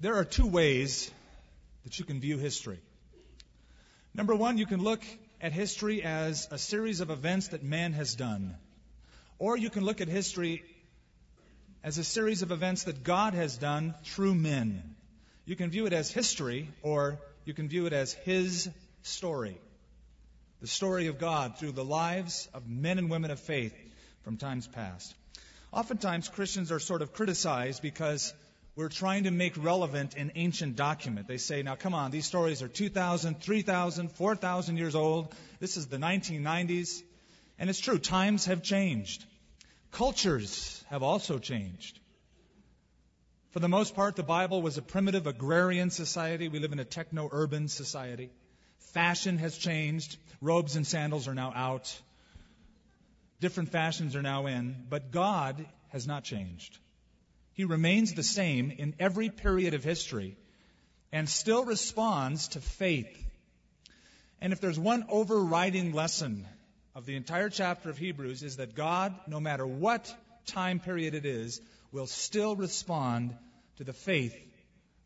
There are two ways that you can view history. Number one, you can look at history as a series of events that man has done. Or you can look at history as a series of events that God has done through men. You can view it as history, or you can view it as His story. The story of God through the lives of men and women of faith from times past. Oftentimes, Christians are sort of criticized because we're trying to make relevant an ancient document. They say, now come on, these stories are 2,000, 3,000, 4,000 years old. This is the 1990s. And it's true, times have changed. Cultures have also changed. For the most part, the Bible was a primitive agrarian society. We live in a techno urban society. Fashion has changed. Robes and sandals are now out. Different fashions are now in. But God has not changed. He remains the same in every period of history and still responds to faith. And if there's one overriding lesson of the entire chapter of Hebrews is that God, no matter what time period it is, will still respond to the faith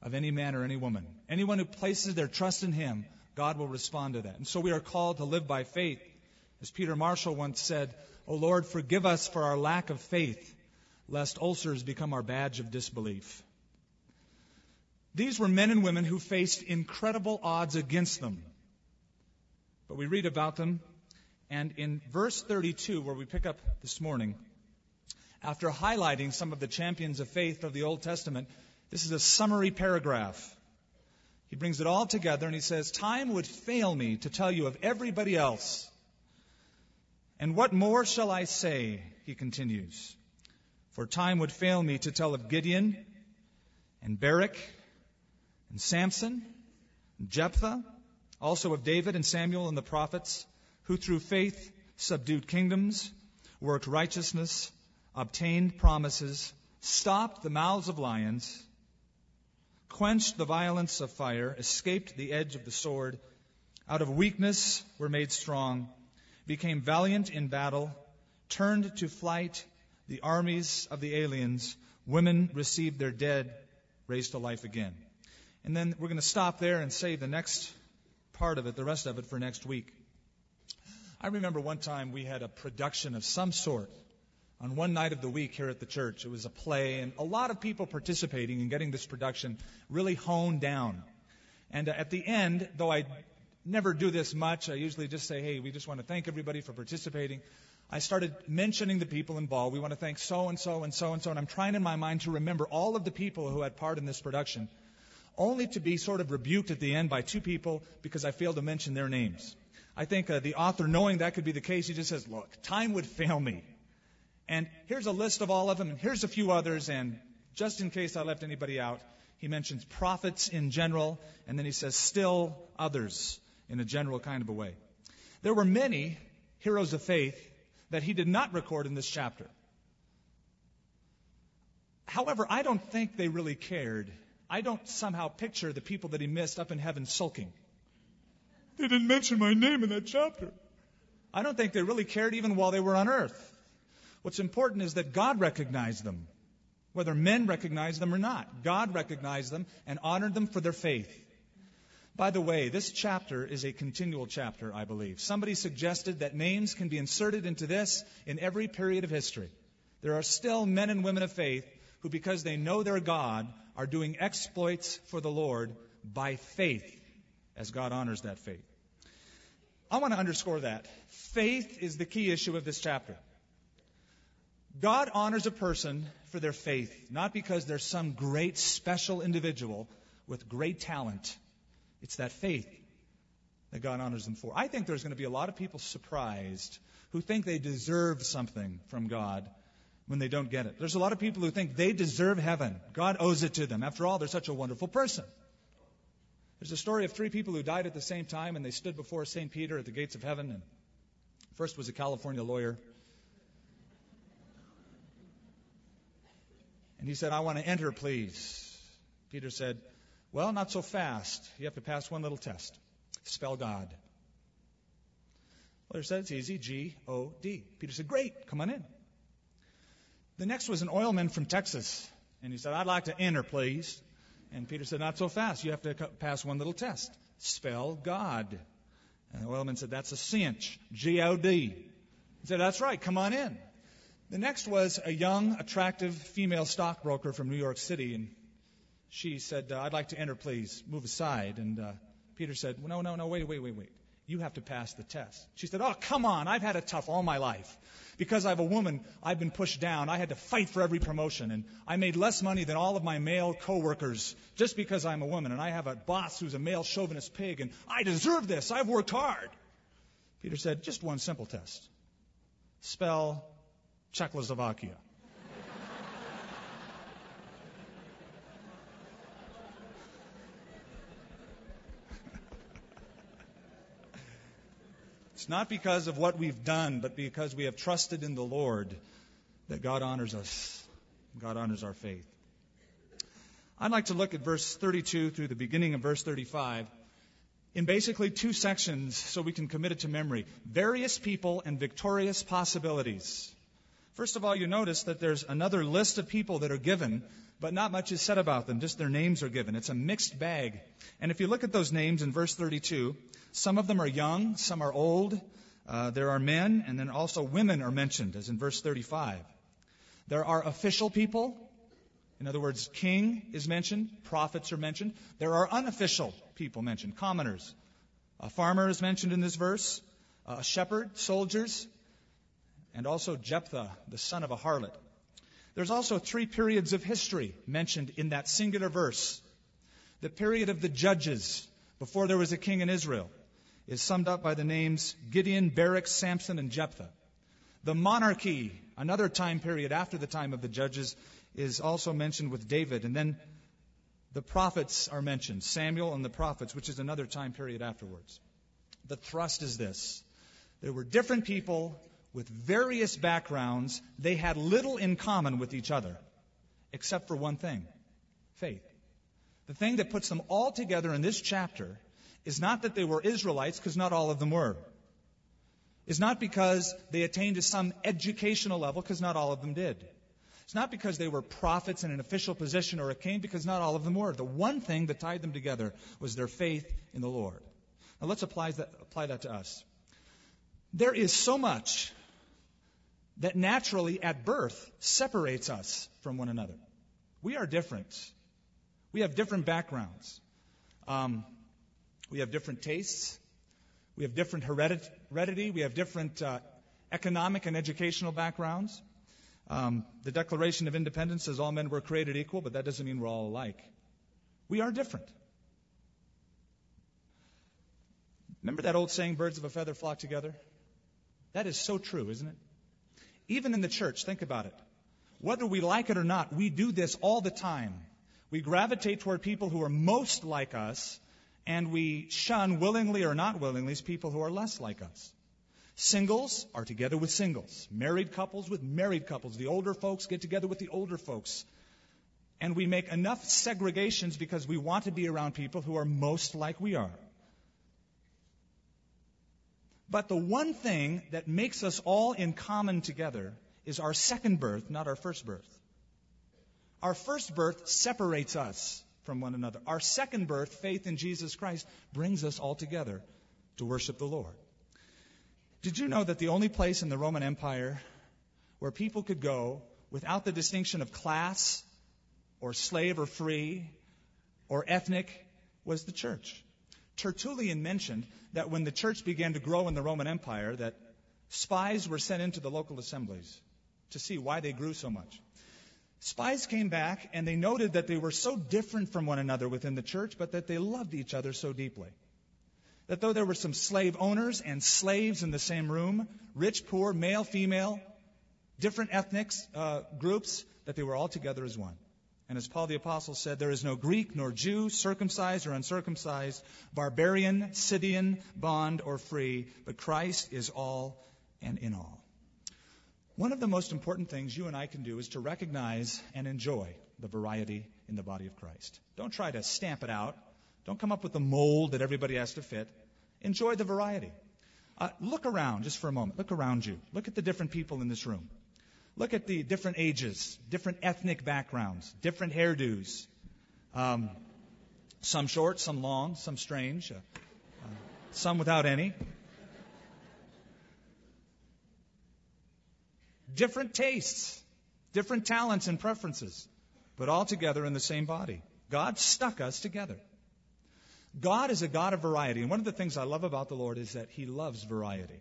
of any man or any woman. Anyone who places their trust in Him, God will respond to that. And so we are called to live by faith. As Peter Marshall once said, O Lord, forgive us for our lack of faith lest ulcers become our badge of disbelief. These were men and women who faced incredible odds against them. But we read about them, and in verse 32, where we pick up this morning, after highlighting some of the champions of faith of the Old Testament, this is a summary paragraph. He brings it all together and he says, Time would fail me to tell you of everybody else. And what more shall I say? He continues for time would fail me to tell of Gideon and Barak and Samson and Jephthah, also of David and Samuel and the prophets, who through faith subdued kingdoms, worked righteousness, obtained promises, stopped the mouths of lions, quenched the violence of fire, escaped the edge of the sword, out of weakness were made strong, became valiant in battle, turned to flight the armies of the aliens, women received their dead raised to life again. And then we're going to stop there and save the next part of it, the rest of it, for next week. I remember one time we had a production of some sort on one night of the week here at the church. It was a play, and a lot of people participating in getting this production really honed down. And uh, at the end, though I never do this much, I usually just say, hey, we just want to thank everybody for participating. I started mentioning the people involved. We want to thank so and so and so and so. And I'm trying in my mind to remember all of the people who had part in this production, only to be sort of rebuked at the end by two people because I failed to mention their names. I think uh, the author, knowing that could be the case, he just says, Look, time would fail me. And here's a list of all of them, and here's a few others, and just in case I left anybody out, he mentions prophets in general, and then he says still others in a general kind of a way. There were many heroes of faith that he did not record in this chapter. However, I don't think they really cared. I don't somehow picture the people that he missed up in heaven sulking. They didn't mention my name in that chapter. I don't think they really cared even while they were on earth. What's important is that God recognized them, whether men recognized them or not. God recognized them and honored them for their faith. By the way, this chapter is a continual chapter, I believe. Somebody suggested that names can be inserted into this in every period of history. There are still men and women of faith who, because they know their God, are doing exploits for the Lord by faith, as God honors that faith. I want to underscore that. Faith is the key issue of this chapter. God honors a person for their faith, not because they're some great special individual with great talent it's that faith that God honors them for. I think there's going to be a lot of people surprised who think they deserve something from God when they don't get it. There's a lot of people who think they deserve heaven. God owes it to them. After all, they're such a wonderful person. There's a story of three people who died at the same time, and they stood before St. Peter at the gates of heaven. And first was a California lawyer. And he said, I want to enter, please. Peter said, well, not so fast. You have to pass one little test. Spell God. Well, said it's easy. G O D. Peter said, Great, come on in. The next was an oilman from Texas. And he said, I'd like to enter, please. And Peter said, Not so fast. You have to pass one little test. Spell God. And the oilman said, That's a cinch. G O D. He said, That's right. Come on in. The next was a young, attractive female stockbroker from New York City. And she said, uh, I'd like to enter, please. Move aside. And uh, Peter said, No, no, no, wait, wait, wait, wait. You have to pass the test. She said, Oh, come on. I've had it tough all my life. Because I'm a woman, I've been pushed down. I had to fight for every promotion. And I made less money than all of my male coworkers just because I'm a woman. And I have a boss who's a male chauvinist pig. And I deserve this. I've worked hard. Peter said, Just one simple test. Spell Czechoslovakia. Not because of what we've done, but because we have trusted in the Lord that God honors us. God honors our faith. I'd like to look at verse 32 through the beginning of verse 35 in basically two sections so we can commit it to memory. Various people and victorious possibilities. First of all, you notice that there's another list of people that are given, but not much is said about them. Just their names are given. It's a mixed bag. And if you look at those names in verse 32, some of them are young, some are old. Uh, there are men, and then also women are mentioned, as in verse 35. There are official people. In other words, king is mentioned, prophets are mentioned. There are unofficial people mentioned, commoners. A farmer is mentioned in this verse, a shepherd, soldiers, and also Jephthah, the son of a harlot. There's also three periods of history mentioned in that singular verse. The period of the judges, before there was a king in Israel is summed up by the names Gideon, Barak, Samson, and Jephthah. The monarchy, another time period after the time of the judges, is also mentioned with David. And then the prophets are mentioned, Samuel and the prophets, which is another time period afterwards. The thrust is this there were different people with various backgrounds. They had little in common with each other, except for one thing faith. The thing that puts them all together in this chapter is not that they were Israelites, because not all of them were. Is not because they attained to some educational level, because not all of them did. It's not because they were prophets in an official position or a king, because not all of them were. The one thing that tied them together was their faith in the Lord. Now let's apply that, apply that to us. There is so much that naturally at birth separates us from one another. We are different. We have different backgrounds. Um, we have different tastes. We have different heredity. We have different uh, economic and educational backgrounds. Um, the Declaration of Independence says all men were created equal, but that doesn't mean we're all alike. We are different. Remember that old saying, birds of a feather flock together? That is so true, isn't it? Even in the church, think about it. Whether we like it or not, we do this all the time. We gravitate toward people who are most like us and we shun, willingly or not willingly, people who are less like us. Singles are together with singles. Married couples with married couples. The older folks get together with the older folks. And we make enough segregations because we want to be around people who are most like we are. But the one thing that makes us all in common together is our second birth, not our first birth. Our first birth separates us from one another. Our second birth, faith in Jesus Christ, brings us all together to worship the Lord. Did you know that the only place in the Roman Empire where people could go without the distinction of class or slave or free or ethnic was the church? Tertullian mentioned that when the church began to grow in the Roman Empire, that spies were sent into the local assemblies to see why they grew so much. Spies came back and they noted that they were so different from one another within the church, but that they loved each other so deeply. That though there were some slave owners and slaves in the same room, rich, poor, male, female, different ethnic uh, groups, that they were all together as one. And as Paul the Apostle said, there is no Greek nor Jew, circumcised or uncircumcised, barbarian, Scythian, bond or free, but Christ is all and in all. One of the most important things you and I can do is to recognize and enjoy the variety in the body of Christ. Don't try to stamp it out. Don't come up with the mold that everybody has to fit. Enjoy the variety. Uh, look around just for a moment. Look around you. Look at the different people in this room. Look at the different ages, different ethnic backgrounds, different hairdos, Um, some short, some long, some strange, uh, uh, some without any. Different tastes, different talents and preferences, but all together in the same body. God stuck us together. God is a God of variety. And one of the things I love about the Lord is that He loves variety.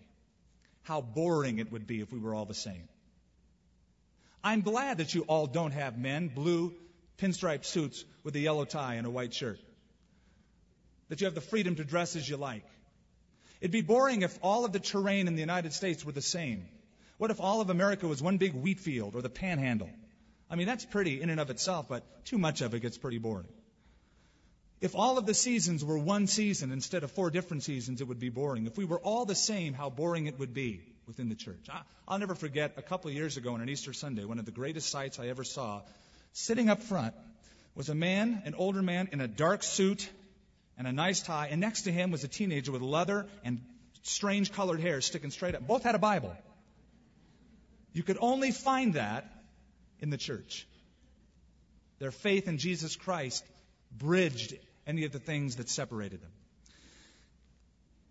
How boring it would be if we were all the same. I'm glad that you all don't have men, blue pinstripe suits with a yellow tie and a white shirt. That you have the freedom to dress as you like. It'd be boring if all of the terrain in the United States were the same. What if all of America was one big wheat field or the panhandle? I mean, that's pretty in and of itself, but too much of it gets pretty boring. If all of the seasons were one season instead of four different seasons, it would be boring. If we were all the same, how boring it would be within the church. I'll never forget a couple of years ago on an Easter Sunday, one of the greatest sights I ever saw, sitting up front was a man, an older man, in a dark suit and a nice tie, and next to him was a teenager with leather and strange colored hair sticking straight up. Both had a Bible. You could only find that in the church. Their faith in Jesus Christ bridged any of the things that separated them.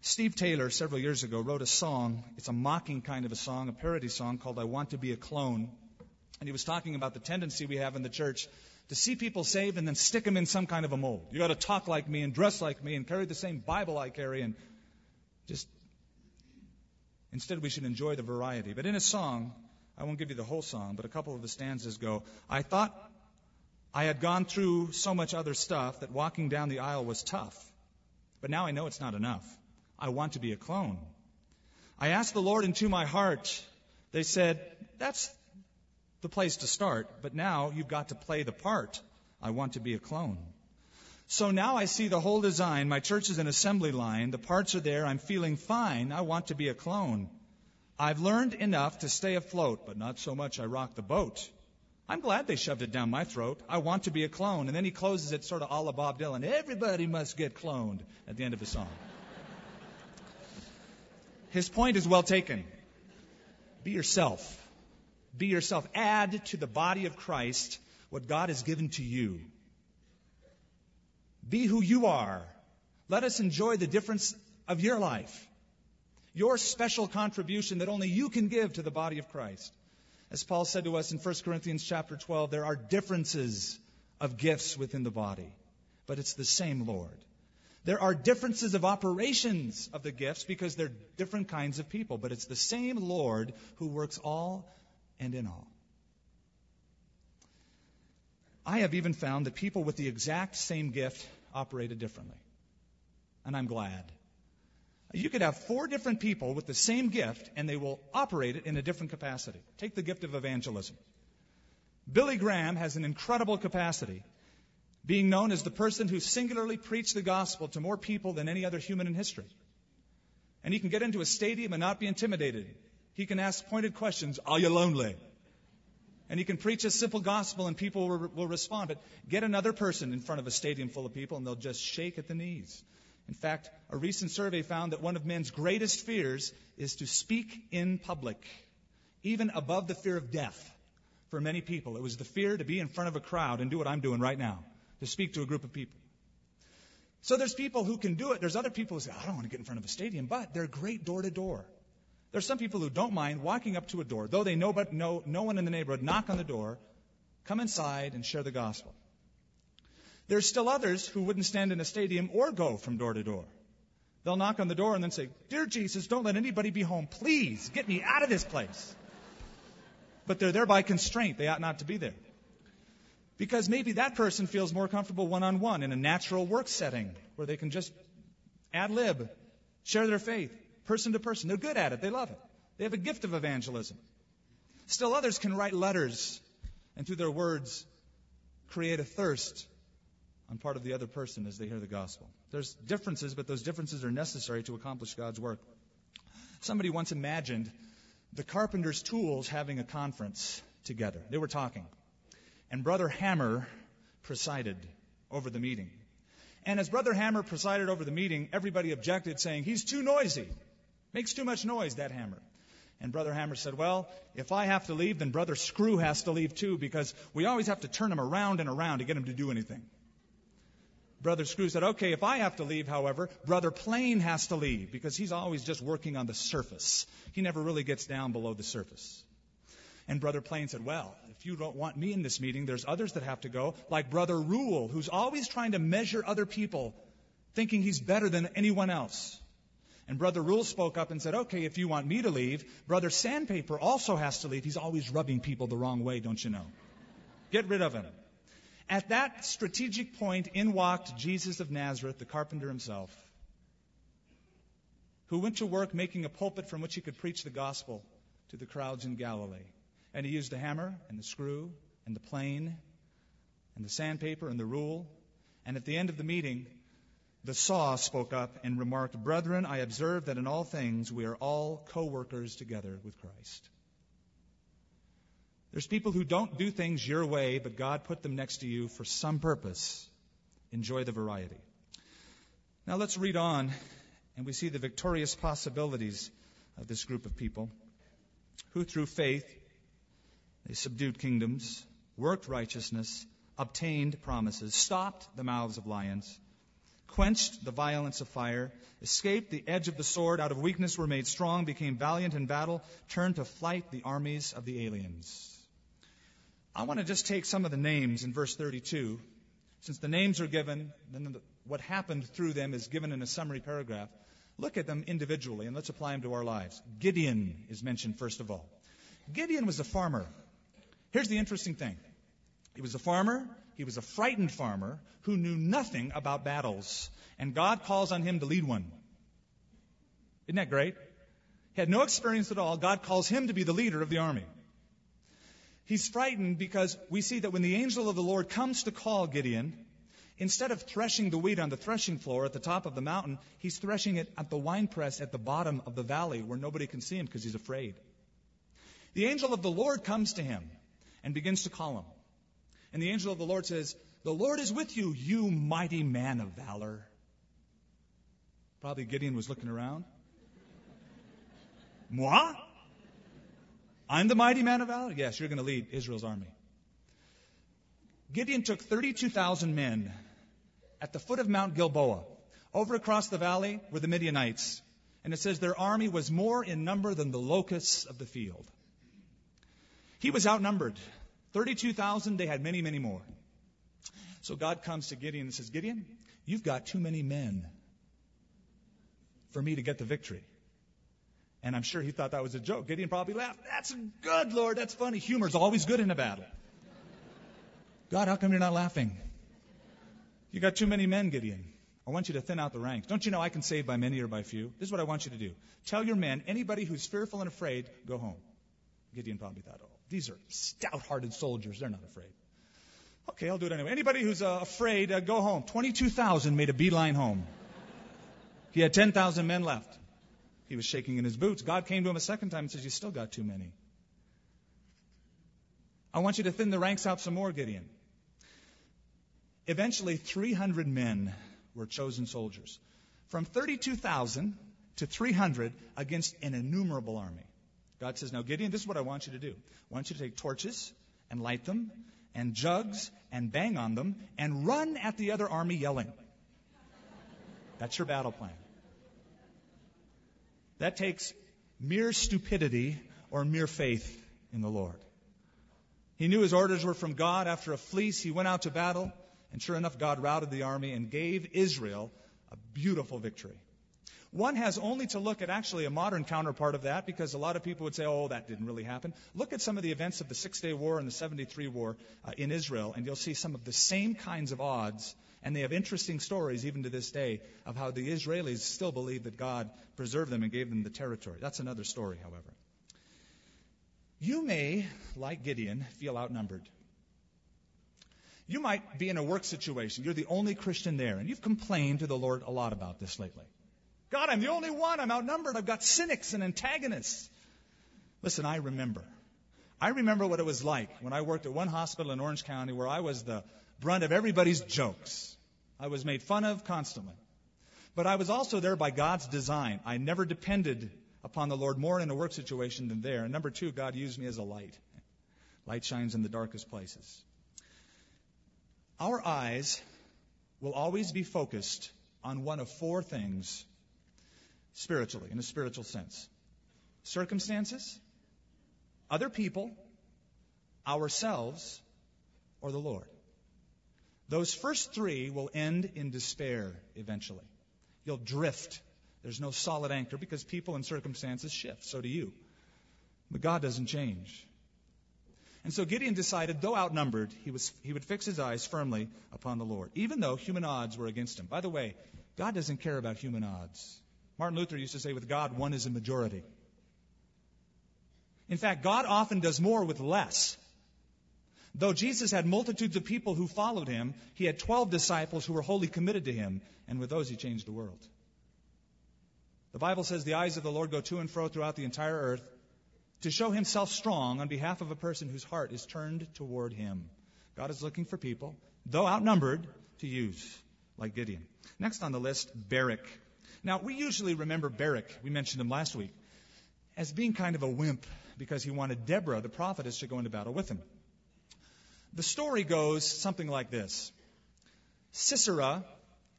Steve Taylor, several years ago, wrote a song. It's a mocking kind of a song, a parody song called I Want to Be a Clone. And he was talking about the tendency we have in the church to see people saved and then stick them in some kind of a mold. You got to talk like me and dress like me and carry the same Bible I carry and just. Instead, we should enjoy the variety. But in a song, I won't give you the whole song, but a couple of the stanzas go, I thought I had gone through so much other stuff that walking down the aisle was tough. But now I know it's not enough. I want to be a clone. I asked the Lord into my heart. They said, that's the place to start, but now you've got to play the part. I want to be a clone. So now I see the whole design. My church is an assembly line. The parts are there. I'm feeling fine. I want to be a clone. I've learned enough to stay afloat, but not so much I rock the boat. I'm glad they shoved it down my throat. I want to be a clone. And then he closes it sort of a la Bob Dylan. Everybody must get cloned at the end of the song. His point is well taken. Be yourself. Be yourself. Add to the body of Christ what God has given to you. Be who you are. Let us enjoy the difference of your life. Your special contribution that only you can give to the body of Christ. As Paul said to us in 1 Corinthians chapter 12, there are differences of gifts within the body, but it's the same Lord. There are differences of operations of the gifts because they're different kinds of people, but it's the same Lord who works all and in all. I have even found that people with the exact same gift operated differently. And I'm glad. You could have four different people with the same gift, and they will operate it in a different capacity. Take the gift of evangelism. Billy Graham has an incredible capacity, being known as the person who singularly preached the gospel to more people than any other human in history. And he can get into a stadium and not be intimidated. He can ask pointed questions Are you lonely? And he can preach a simple gospel and people will, will respond. But get another person in front of a stadium full of people and they'll just shake at the knees. In fact, a recent survey found that one of men's greatest fears is to speak in public, even above the fear of death. For many people, it was the fear to be in front of a crowd and do what I'm doing right now, to speak to a group of people. So there's people who can do it. There's other people who say, I don't want to get in front of a stadium, but they're great door to door. There's some people who don't mind walking up to a door, though they know but no, no one in the neighborhood, knock on the door, come inside and share the gospel. There's still others who wouldn't stand in a stadium or go from door to door. They'll knock on the door and then say, Dear Jesus, don't let anybody be home. Please get me out of this place. But they're there by constraint. They ought not to be there. Because maybe that person feels more comfortable one on one in a natural work setting where they can just ad lib, share their faith, person to person. They're good at it. They love it. They have a gift of evangelism. Still others can write letters and through their words create a thirst on part of the other person as they hear the gospel. There's differences, but those differences are necessary to accomplish God's work. Somebody once imagined the carpenter's tools having a conference together. They were talking. And Brother Hammer presided over the meeting. And as Brother Hammer presided over the meeting, everybody objected, saying, He's too noisy. Makes too much noise, that hammer. And Brother Hammer said, Well, if I have to leave, then Brother Screw has to leave too, because we always have to turn him around and around to get him to do anything. Brother Screw said, okay, if I have to leave, however, Brother Plane has to leave because he's always just working on the surface. He never really gets down below the surface. And Brother Plane said, well, if you don't want me in this meeting, there's others that have to go, like Brother Rule, who's always trying to measure other people, thinking he's better than anyone else. And Brother Rule spoke up and said, okay, if you want me to leave, Brother Sandpaper also has to leave. He's always rubbing people the wrong way, don't you know? Get rid of him. At that strategic point, in walked Jesus of Nazareth, the carpenter himself, who went to work making a pulpit from which he could preach the gospel to the crowds in Galilee. And he used the hammer and the screw and the plane and the sandpaper and the rule. And at the end of the meeting, the saw spoke up and remarked, Brethren, I observe that in all things we are all co workers together with Christ. There's people who don't do things your way, but God put them next to you for some purpose. Enjoy the variety. Now let's read on, and we see the victorious possibilities of this group of people who, through faith, they subdued kingdoms, worked righteousness, obtained promises, stopped the mouths of lions, quenched the violence of fire, escaped the edge of the sword, out of weakness were made strong, became valiant in battle, turned to flight the armies of the aliens. I want to just take some of the names in verse 32. Since the names are given, then the, what happened through them is given in a summary paragraph. Look at them individually and let's apply them to our lives. Gideon is mentioned first of all. Gideon was a farmer. Here's the interesting thing. He was a farmer. He was a frightened farmer who knew nothing about battles. And God calls on him to lead one. Isn't that great? He had no experience at all. God calls him to be the leader of the army. He's frightened because we see that when the angel of the Lord comes to call Gideon, instead of threshing the wheat on the threshing floor at the top of the mountain, he's threshing it at the winepress at the bottom of the valley where nobody can see him because he's afraid. The angel of the Lord comes to him and begins to call him. And the angel of the Lord says, The Lord is with you, you mighty man of valor. Probably Gideon was looking around. Moi? I'm the mighty man of valor? Yes, you're going to lead Israel's army. Gideon took 32,000 men at the foot of Mount Gilboa. Over across the valley were the Midianites. And it says their army was more in number than the locusts of the field. He was outnumbered. 32,000, they had many, many more. So God comes to Gideon and says, Gideon, you've got too many men for me to get the victory. And I'm sure he thought that was a joke. Gideon probably laughed. That's good, Lord. That's funny. Humor's always good in a battle. God, how come you're not laughing? You got too many men, Gideon. I want you to thin out the ranks. Don't you know I can save by many or by few? This is what I want you to do. Tell your men, anybody who's fearful and afraid, go home. Gideon probably thought, oh, these are stout hearted soldiers. They're not afraid. Okay, I'll do it anyway. Anybody who's uh, afraid, uh, go home. 22,000 made a beeline home. He had 10,000 men left. He was shaking in his boots. God came to him a second time and says, You still got too many. I want you to thin the ranks out some more, Gideon. Eventually, 300 men were chosen soldiers. From 32,000 to 300 against an innumerable army. God says, Now, Gideon, this is what I want you to do. I want you to take torches and light them, and jugs and bang on them, and run at the other army yelling. That's your battle plan. That takes mere stupidity or mere faith in the Lord. He knew his orders were from God. After a fleece, he went out to battle, and sure enough, God routed the army and gave Israel a beautiful victory. One has only to look at actually a modern counterpart of that because a lot of people would say, oh, that didn't really happen. Look at some of the events of the Six Day War and the 73 War uh, in Israel, and you'll see some of the same kinds of odds. And they have interesting stories, even to this day, of how the Israelis still believe that God preserved them and gave them the territory. That's another story, however. You may, like Gideon, feel outnumbered. You might be in a work situation. You're the only Christian there, and you've complained to the Lord a lot about this lately. God, I'm the only one. I'm outnumbered. I've got cynics and antagonists. Listen, I remember. I remember what it was like when I worked at one hospital in Orange County where I was the brunt of everybody's jokes. I was made fun of constantly. But I was also there by God's design. I never depended upon the Lord more in a work situation than there. And number two, God used me as a light. Light shines in the darkest places. Our eyes will always be focused on one of four things spiritually, in a spiritual sense circumstances, other people, ourselves, or the Lord. Those first three will end in despair eventually. You'll drift. There's no solid anchor because people and circumstances shift. So do you. But God doesn't change. And so Gideon decided, though outnumbered, he, was, he would fix his eyes firmly upon the Lord, even though human odds were against him. By the way, God doesn't care about human odds. Martin Luther used to say, with God, one is a majority. In fact, God often does more with less. Though Jesus had multitudes of people who followed him, he had 12 disciples who were wholly committed to him, and with those he changed the world. The Bible says the eyes of the Lord go to and fro throughout the entire earth to show himself strong on behalf of a person whose heart is turned toward him. God is looking for people, though outnumbered, to use, like Gideon. Next on the list, Barak. Now, we usually remember Barak, we mentioned him last week, as being kind of a wimp because he wanted Deborah, the prophetess, to go into battle with him. The story goes something like this Sisera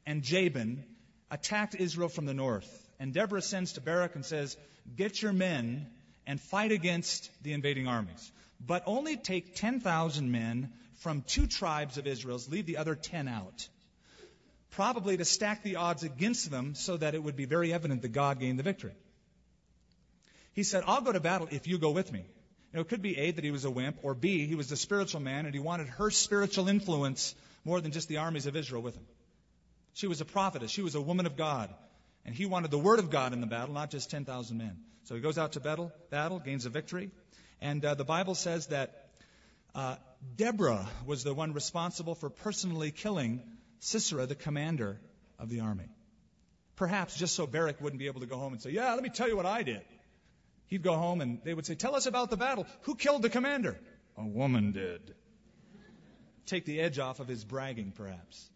and Jabin attacked Israel from the north, and Deborah sends to Barak and says, Get your men and fight against the invading armies. But only take 10,000 men from two tribes of Israel's, leave the other 10 out. Probably to stack the odds against them so that it would be very evident that God gained the victory. He said, I'll go to battle if you go with me. You know, it could be A, that he was a wimp, or B, he was the spiritual man and he wanted her spiritual influence more than just the armies of Israel with him. She was a prophetess. She was a woman of God. And he wanted the word of God in the battle, not just 10,000 men. So he goes out to battle, battle gains a victory. And uh, the Bible says that uh, Deborah was the one responsible for personally killing Sisera, the commander of the army. Perhaps just so Barak wouldn't be able to go home and say, Yeah, let me tell you what I did. He'd go home and they would say, Tell us about the battle. Who killed the commander? A woman did. Take the edge off of his bragging, perhaps.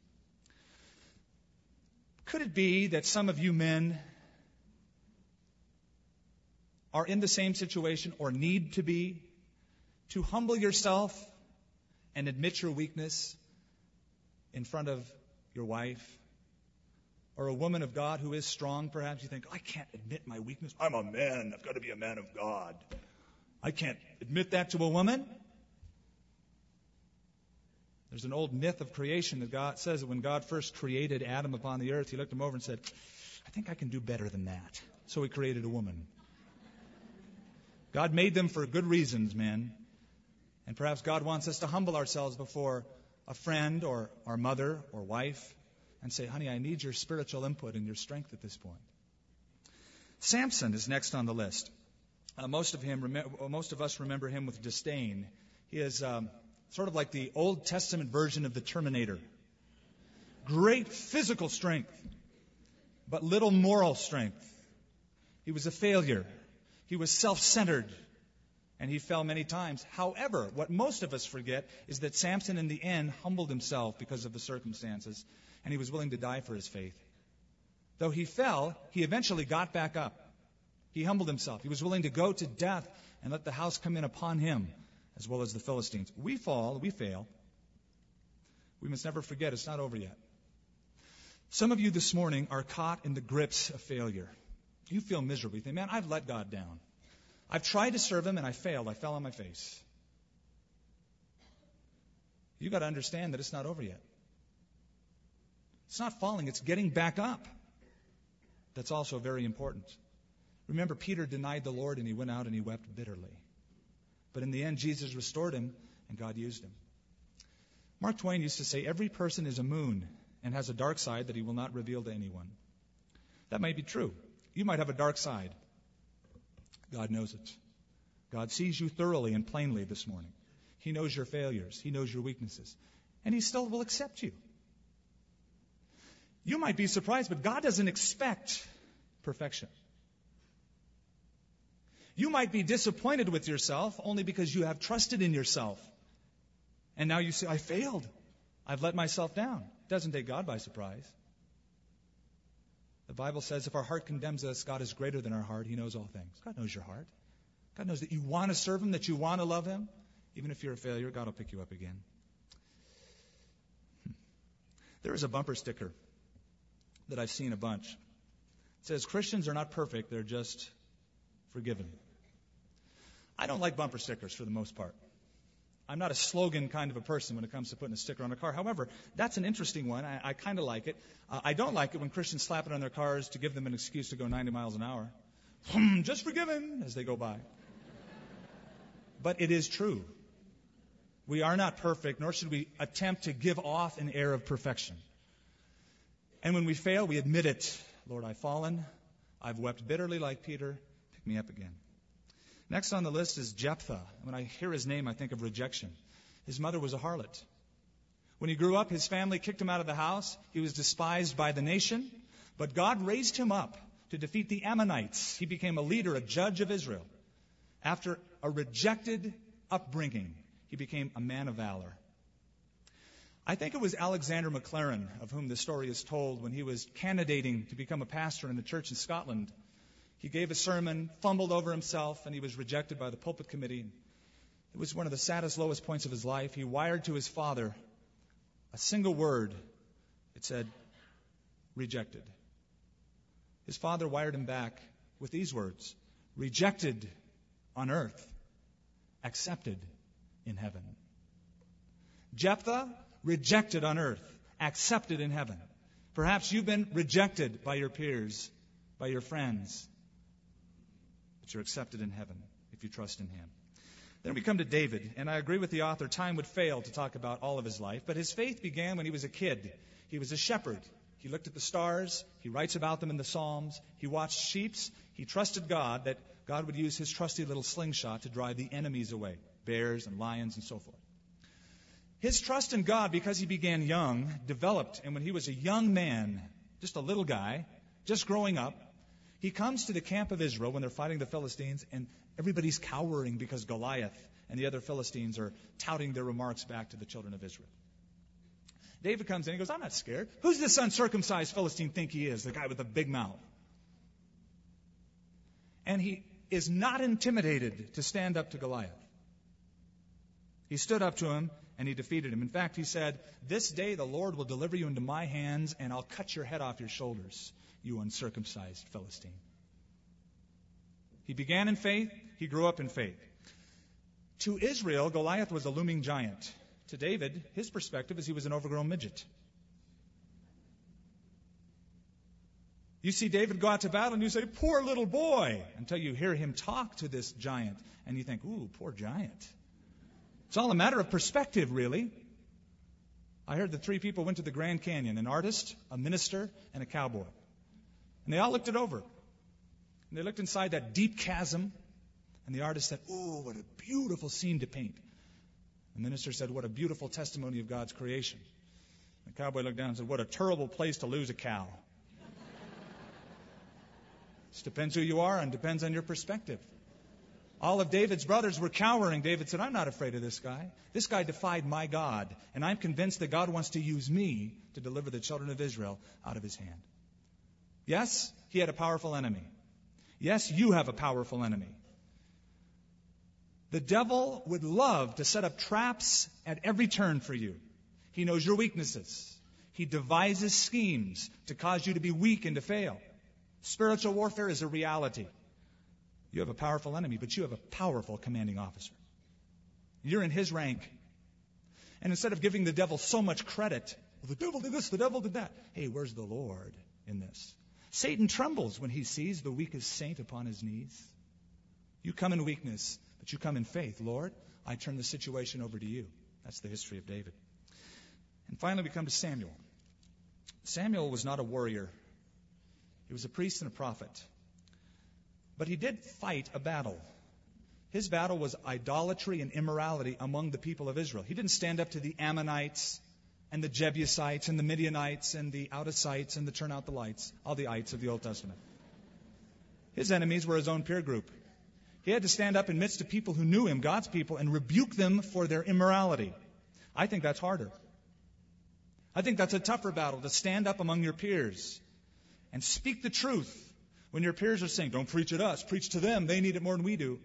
Could it be that some of you men are in the same situation or need to be to humble yourself and admit your weakness in front of your wife or a woman of God who is strong, perhaps you think, I can't admit my weakness. I'm a man. I've got to be a man of God. I can't admit that to a woman. There's an old myth of creation that God says that when God first created Adam upon the earth, he looked him over and said, I think I can do better than that. So he created a woman. God made them for good reasons, men. And perhaps God wants us to humble ourselves before a friend or our mother or wife and say, honey, I need your spiritual input and your strength at this point. Samson is next on the list. Uh, most of him, most of us remember him with disdain. He is um, sort of like the Old Testament version of the Terminator. Great physical strength, but little moral strength. He was a failure. He was self-centered and he fell many times. However, what most of us forget is that Samson in the end humbled himself because of the circumstances, and he was willing to die for his faith. Though he fell, he eventually got back up. He humbled himself. He was willing to go to death and let the house come in upon him, as well as the Philistines. We fall, we fail. We must never forget it's not over yet. Some of you this morning are caught in the grips of failure. You feel miserable. You think, man, I've let God down. I've tried to serve him and I failed. I fell on my face. You've got to understand that it's not over yet. It's not falling, it's getting back up. That's also very important. Remember, Peter denied the Lord and he went out and he wept bitterly. But in the end, Jesus restored him and God used him. Mark Twain used to say, Every person is a moon and has a dark side that he will not reveal to anyone. That might be true. You might have a dark side. God knows it. God sees you thoroughly and plainly this morning. He knows your failures. He knows your weaknesses. And He still will accept you. You might be surprised, but God doesn't expect perfection. You might be disappointed with yourself only because you have trusted in yourself. And now you say, I failed. I've let myself down. It doesn't take God by surprise. The Bible says if our heart condemns us, God is greater than our heart. He knows all things. God knows your heart. God knows that you want to serve Him, that you want to love Him. Even if you're a failure, God will pick you up again. Hmm. There is a bumper sticker that I've seen a bunch. It says, Christians are not perfect, they're just forgiven. I don't like bumper stickers for the most part. I'm not a slogan kind of a person when it comes to putting a sticker on a car. However, that's an interesting one. I, I kind of like it. Uh, I don't like it when Christians slap it on their cars to give them an excuse to go 90 miles an hour. Hmm, just forgiven as they go by. But it is true. We are not perfect, nor should we attempt to give off an air of perfection. And when we fail, we admit it. Lord, I've fallen. I've wept bitterly like Peter. Pick me up again. Next on the list is Jephthah. When I hear his name, I think of rejection. His mother was a harlot. When he grew up, his family kicked him out of the house. He was despised by the nation. But God raised him up to defeat the Ammonites. He became a leader, a judge of Israel. After a rejected upbringing, he became a man of valor. I think it was Alexander Maclaren, of whom the story is told, when he was candidating to become a pastor in the church in Scotland. He gave a sermon, fumbled over himself, and he was rejected by the pulpit committee. It was one of the saddest, lowest points of his life. He wired to his father a single word. It said, rejected. His father wired him back with these words rejected on earth, accepted in heaven. Jephthah, rejected on earth, accepted in heaven. Perhaps you've been rejected by your peers, by your friends, but you're accepted in heaven if you trust in Him. Then we come to David, and I agree with the author, time would fail to talk about all of his life, but his faith began when he was a kid. He was a shepherd. He looked at the stars. He writes about them in the Psalms. He watched sheeps. He trusted God that God would use his trusty little slingshot to drive the enemies away bears and lions and so forth. His trust in God, because he began young, developed, and when he was a young man, just a little guy, just growing up, he comes to the camp of Israel when they're fighting the Philistines, and everybody's cowering because Goliath and the other Philistines are touting their remarks back to the children of Israel. David comes in and goes, I'm not scared. Who's this uncircumcised Philistine think he is? The guy with the big mouth. And he is not intimidated to stand up to Goliath. He stood up to him and he defeated him. In fact, he said, This day the Lord will deliver you into my hands, and I'll cut your head off your shoulders you uncircumcised Philistine. He began in faith, he grew up in faith. To Israel, Goliath was a looming giant. To David, his perspective is he was an overgrown midget. You see David go out to battle and you say, poor little boy, until you hear him talk to this giant and you think, ooh, poor giant. It's all a matter of perspective, really. I heard that three people went to the Grand Canyon an artist, a minister, and a cowboy. And they all looked it over. And they looked inside that deep chasm, and the artist said, Oh, what a beautiful scene to paint. The minister said, What a beautiful testimony of God's creation. The cowboy looked down and said, What a terrible place to lose a cow. This depends who you are and depends on your perspective. All of David's brothers were cowering. David said, I'm not afraid of this guy. This guy defied my God, and I'm convinced that God wants to use me to deliver the children of Israel out of his hand. Yes, he had a powerful enemy. Yes, you have a powerful enemy. The devil would love to set up traps at every turn for you. He knows your weaknesses. He devises schemes to cause you to be weak and to fail. Spiritual warfare is a reality. You have a powerful enemy, but you have a powerful commanding officer. You're in his rank. And instead of giving the devil so much credit, well, the devil did this, the devil did that. Hey, where's the Lord in this? Satan trembles when he sees the weakest saint upon his knees. You come in weakness, but you come in faith. Lord, I turn the situation over to you. That's the history of David. And finally, we come to Samuel. Samuel was not a warrior, he was a priest and a prophet. But he did fight a battle. His battle was idolatry and immorality among the people of Israel. He didn't stand up to the Ammonites and the Jebusites and the Midianites and the Outasites and the turn out the lights, all the ites of the Old Testament. His enemies were his own peer group. He had to stand up in midst of people who knew him, God's people, and rebuke them for their immorality. I think that's harder. I think that's a tougher battle to stand up among your peers and speak the truth when your peers are saying, Don't preach at us, preach to them. They need it more than we do.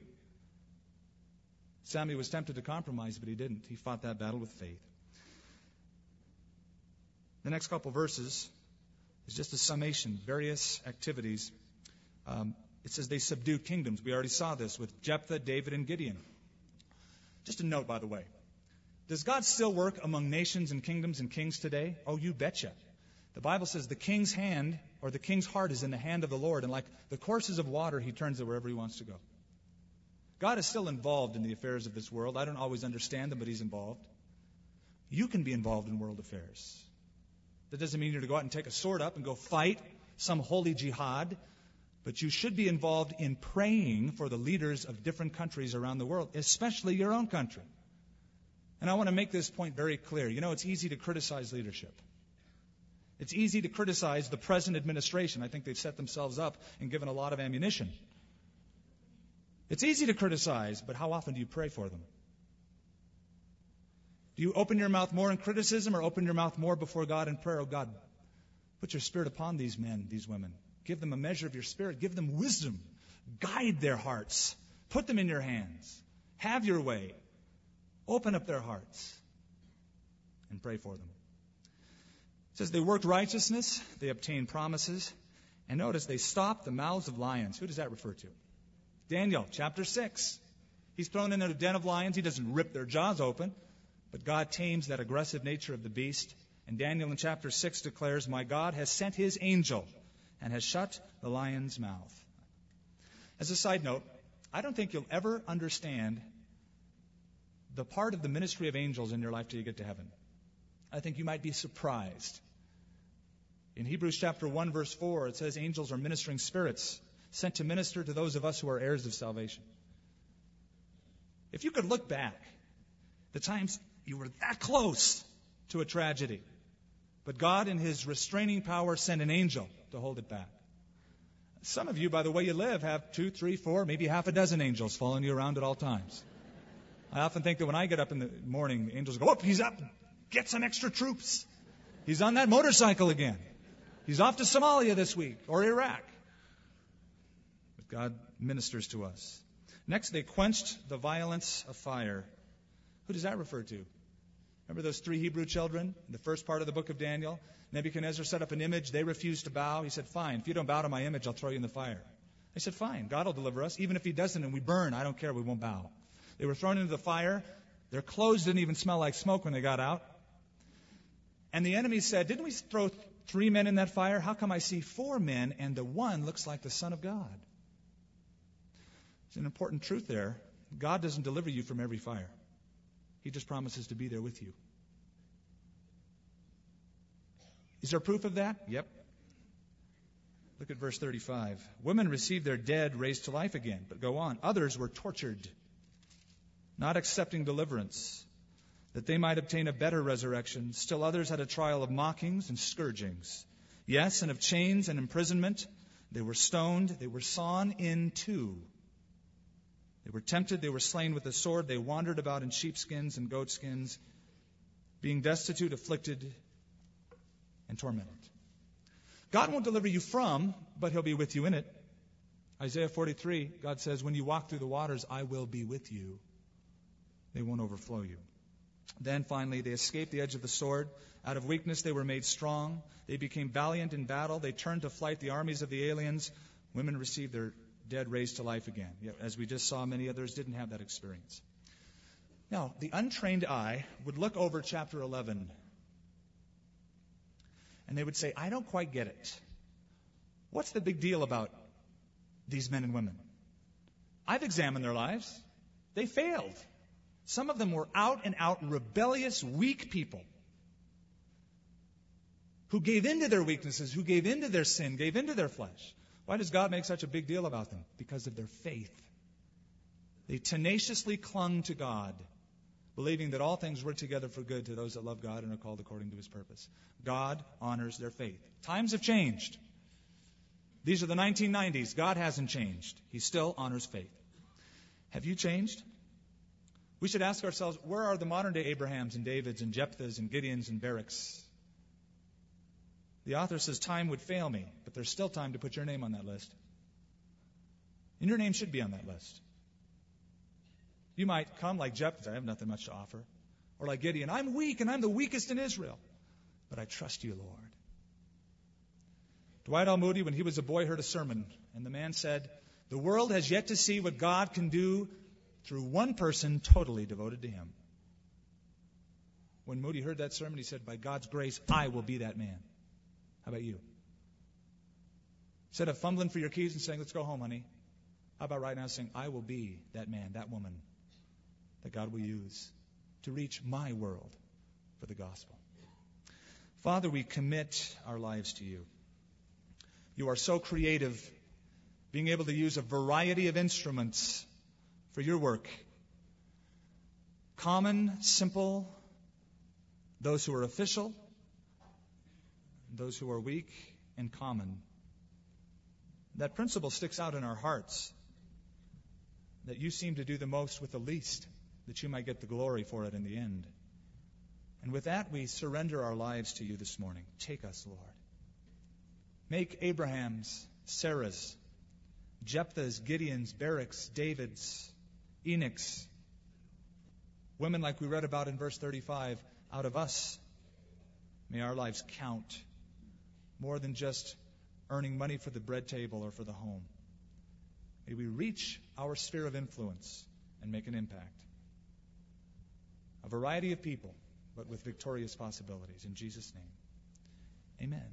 Samuel was tempted to compromise, but he didn't. He fought that battle with faith. The next couple verses is just a summation, various activities. Um, it says they subdued kingdoms. We already saw this with Jephthah, David, and Gideon. Just a note, by the way. Does God still work among nations and kingdoms and kings today? Oh, you betcha. The Bible says the king's hand or the king's heart is in the hand of the Lord, and like the courses of water, he turns it wherever he wants to go. God is still involved in the affairs of this world. I don't always understand them, but he's involved. You can be involved in world affairs. That doesn't mean you're to go out and take a sword up and go fight some holy jihad, but you should be involved in praying for the leaders of different countries around the world, especially your own country. And I want to make this point very clear. You know, it's easy to criticize leadership. It's easy to criticize the present administration. I think they've set themselves up and given a lot of ammunition. It's easy to criticize, but how often do you pray for them? Do you open your mouth more in criticism or open your mouth more before God in prayer? Oh God, put your spirit upon these men, these women. Give them a measure of your spirit. Give them wisdom. Guide their hearts. Put them in your hands. Have your way. Open up their hearts and pray for them. It says they worked righteousness, they obtained promises, and notice they stopped the mouths of lions. Who does that refer to? Daniel, chapter 6. He's thrown into a den of lions. He doesn't rip their jaws open, but God tames that aggressive nature of the beast. And Daniel in chapter 6 declares, My God has sent his angel and has shut the lion's mouth. As a side note, I don't think you'll ever understand the part of the ministry of angels in your life till you get to heaven. I think you might be surprised. In Hebrews chapter 1 verse 4, it says angels are ministering spirits sent to minister to those of us who are heirs of salvation. If you could look back, the times you were that close to a tragedy, but God in his restraining power sent an angel to hold it back. Some of you, by the way you live, have two, three, four, maybe half a dozen angels following you around at all times. I often think that when I get up in the morning, the angels go, oh, he's up, get some extra troops. He's on that motorcycle again. He's off to Somalia this week or Iraq. But God ministers to us. Next, they quenched the violence of fire. Who does that refer to? Remember those three Hebrew children in the first part of the book of Daniel? Nebuchadnezzar set up an image. They refused to bow. He said, Fine, if you don't bow to my image, I'll throw you in the fire. They said, Fine, God will deliver us. Even if He doesn't and we burn, I don't care, we won't bow. They were thrown into the fire. Their clothes didn't even smell like smoke when they got out. And the enemy said, Didn't we throw three men in that fire? How come I see four men and the one looks like the Son of God? It's an important truth there. God doesn't deliver you from every fire, He just promises to be there with you. Is there proof of that? Yep. Look at verse 35. Women received their dead raised to life again, but go on. Others were tortured not accepting deliverance, that they might obtain a better resurrection. Still others had a trial of mockings and scourgings. Yes, and of chains and imprisonment. They were stoned, they were sawn in two. They were tempted, they were slain with the sword, they wandered about in sheepskins and goatskins, being destitute, afflicted, and tormented. God won't deliver you from, but He'll be with you in it. Isaiah 43, God says, When you walk through the waters, I will be with you. They won't overflow you. Then finally, they escaped the edge of the sword. Out of weakness, they were made strong. They became valiant in battle. They turned to flight the armies of the aliens. Women received their dead raised to life again. Yet, as we just saw, many others didn't have that experience. Now, the untrained eye would look over chapter 11 and they would say, I don't quite get it. What's the big deal about these men and women? I've examined their lives. They failed. Some of them were out and out rebellious, weak people who gave into their weaknesses, who gave into their sin, gave into their flesh. Why does God make such a big deal about them? Because of their faith. They tenaciously clung to God, believing that all things work together for good to those that love God and are called according to his purpose. God honors their faith. Times have changed. These are the 1990s. God hasn't changed. He still honors faith. Have you changed? We should ask ourselves, where are the modern day Abrahams and Davids and Jephthahs and Gideons and Baraks? The author says time would fail me, but there's still time to put your name on that list. And your name should be on that list. You might come like Jephthah, I have nothing much to offer. Or like Gideon, I'm weak and I'm the weakest in Israel. but I trust you, Lord. Dwight L. Moody, when he was a boy, heard a sermon, and the man said, The world has yet to see what God can do through one person totally devoted to Him. When Moody heard that sermon, he said, By God's grace, I will be that man. How about you? Instead of fumbling for your keys and saying, Let's go home, honey, how about right now saying, I will be that man, that woman that God will use to reach my world for the gospel? Father, we commit our lives to you. You are so creative, being able to use a variety of instruments for your work. Common, simple, those who are official, those who are weak and common. That principle sticks out in our hearts that you seem to do the most with the least, that you might get the glory for it in the end. And with that, we surrender our lives to you this morning. Take us, Lord. Make Abraham's, Sarah's, Jephthah's, Gideon's, Barak's, David's, Enoch's, women like we read about in verse 35, out of us. May our lives count more than just earning money for the bread table or for the home. May we reach our sphere of influence and make an impact. A variety of people, but with victorious possibilities. In Jesus' name. Amen.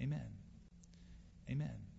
Amen. Amen.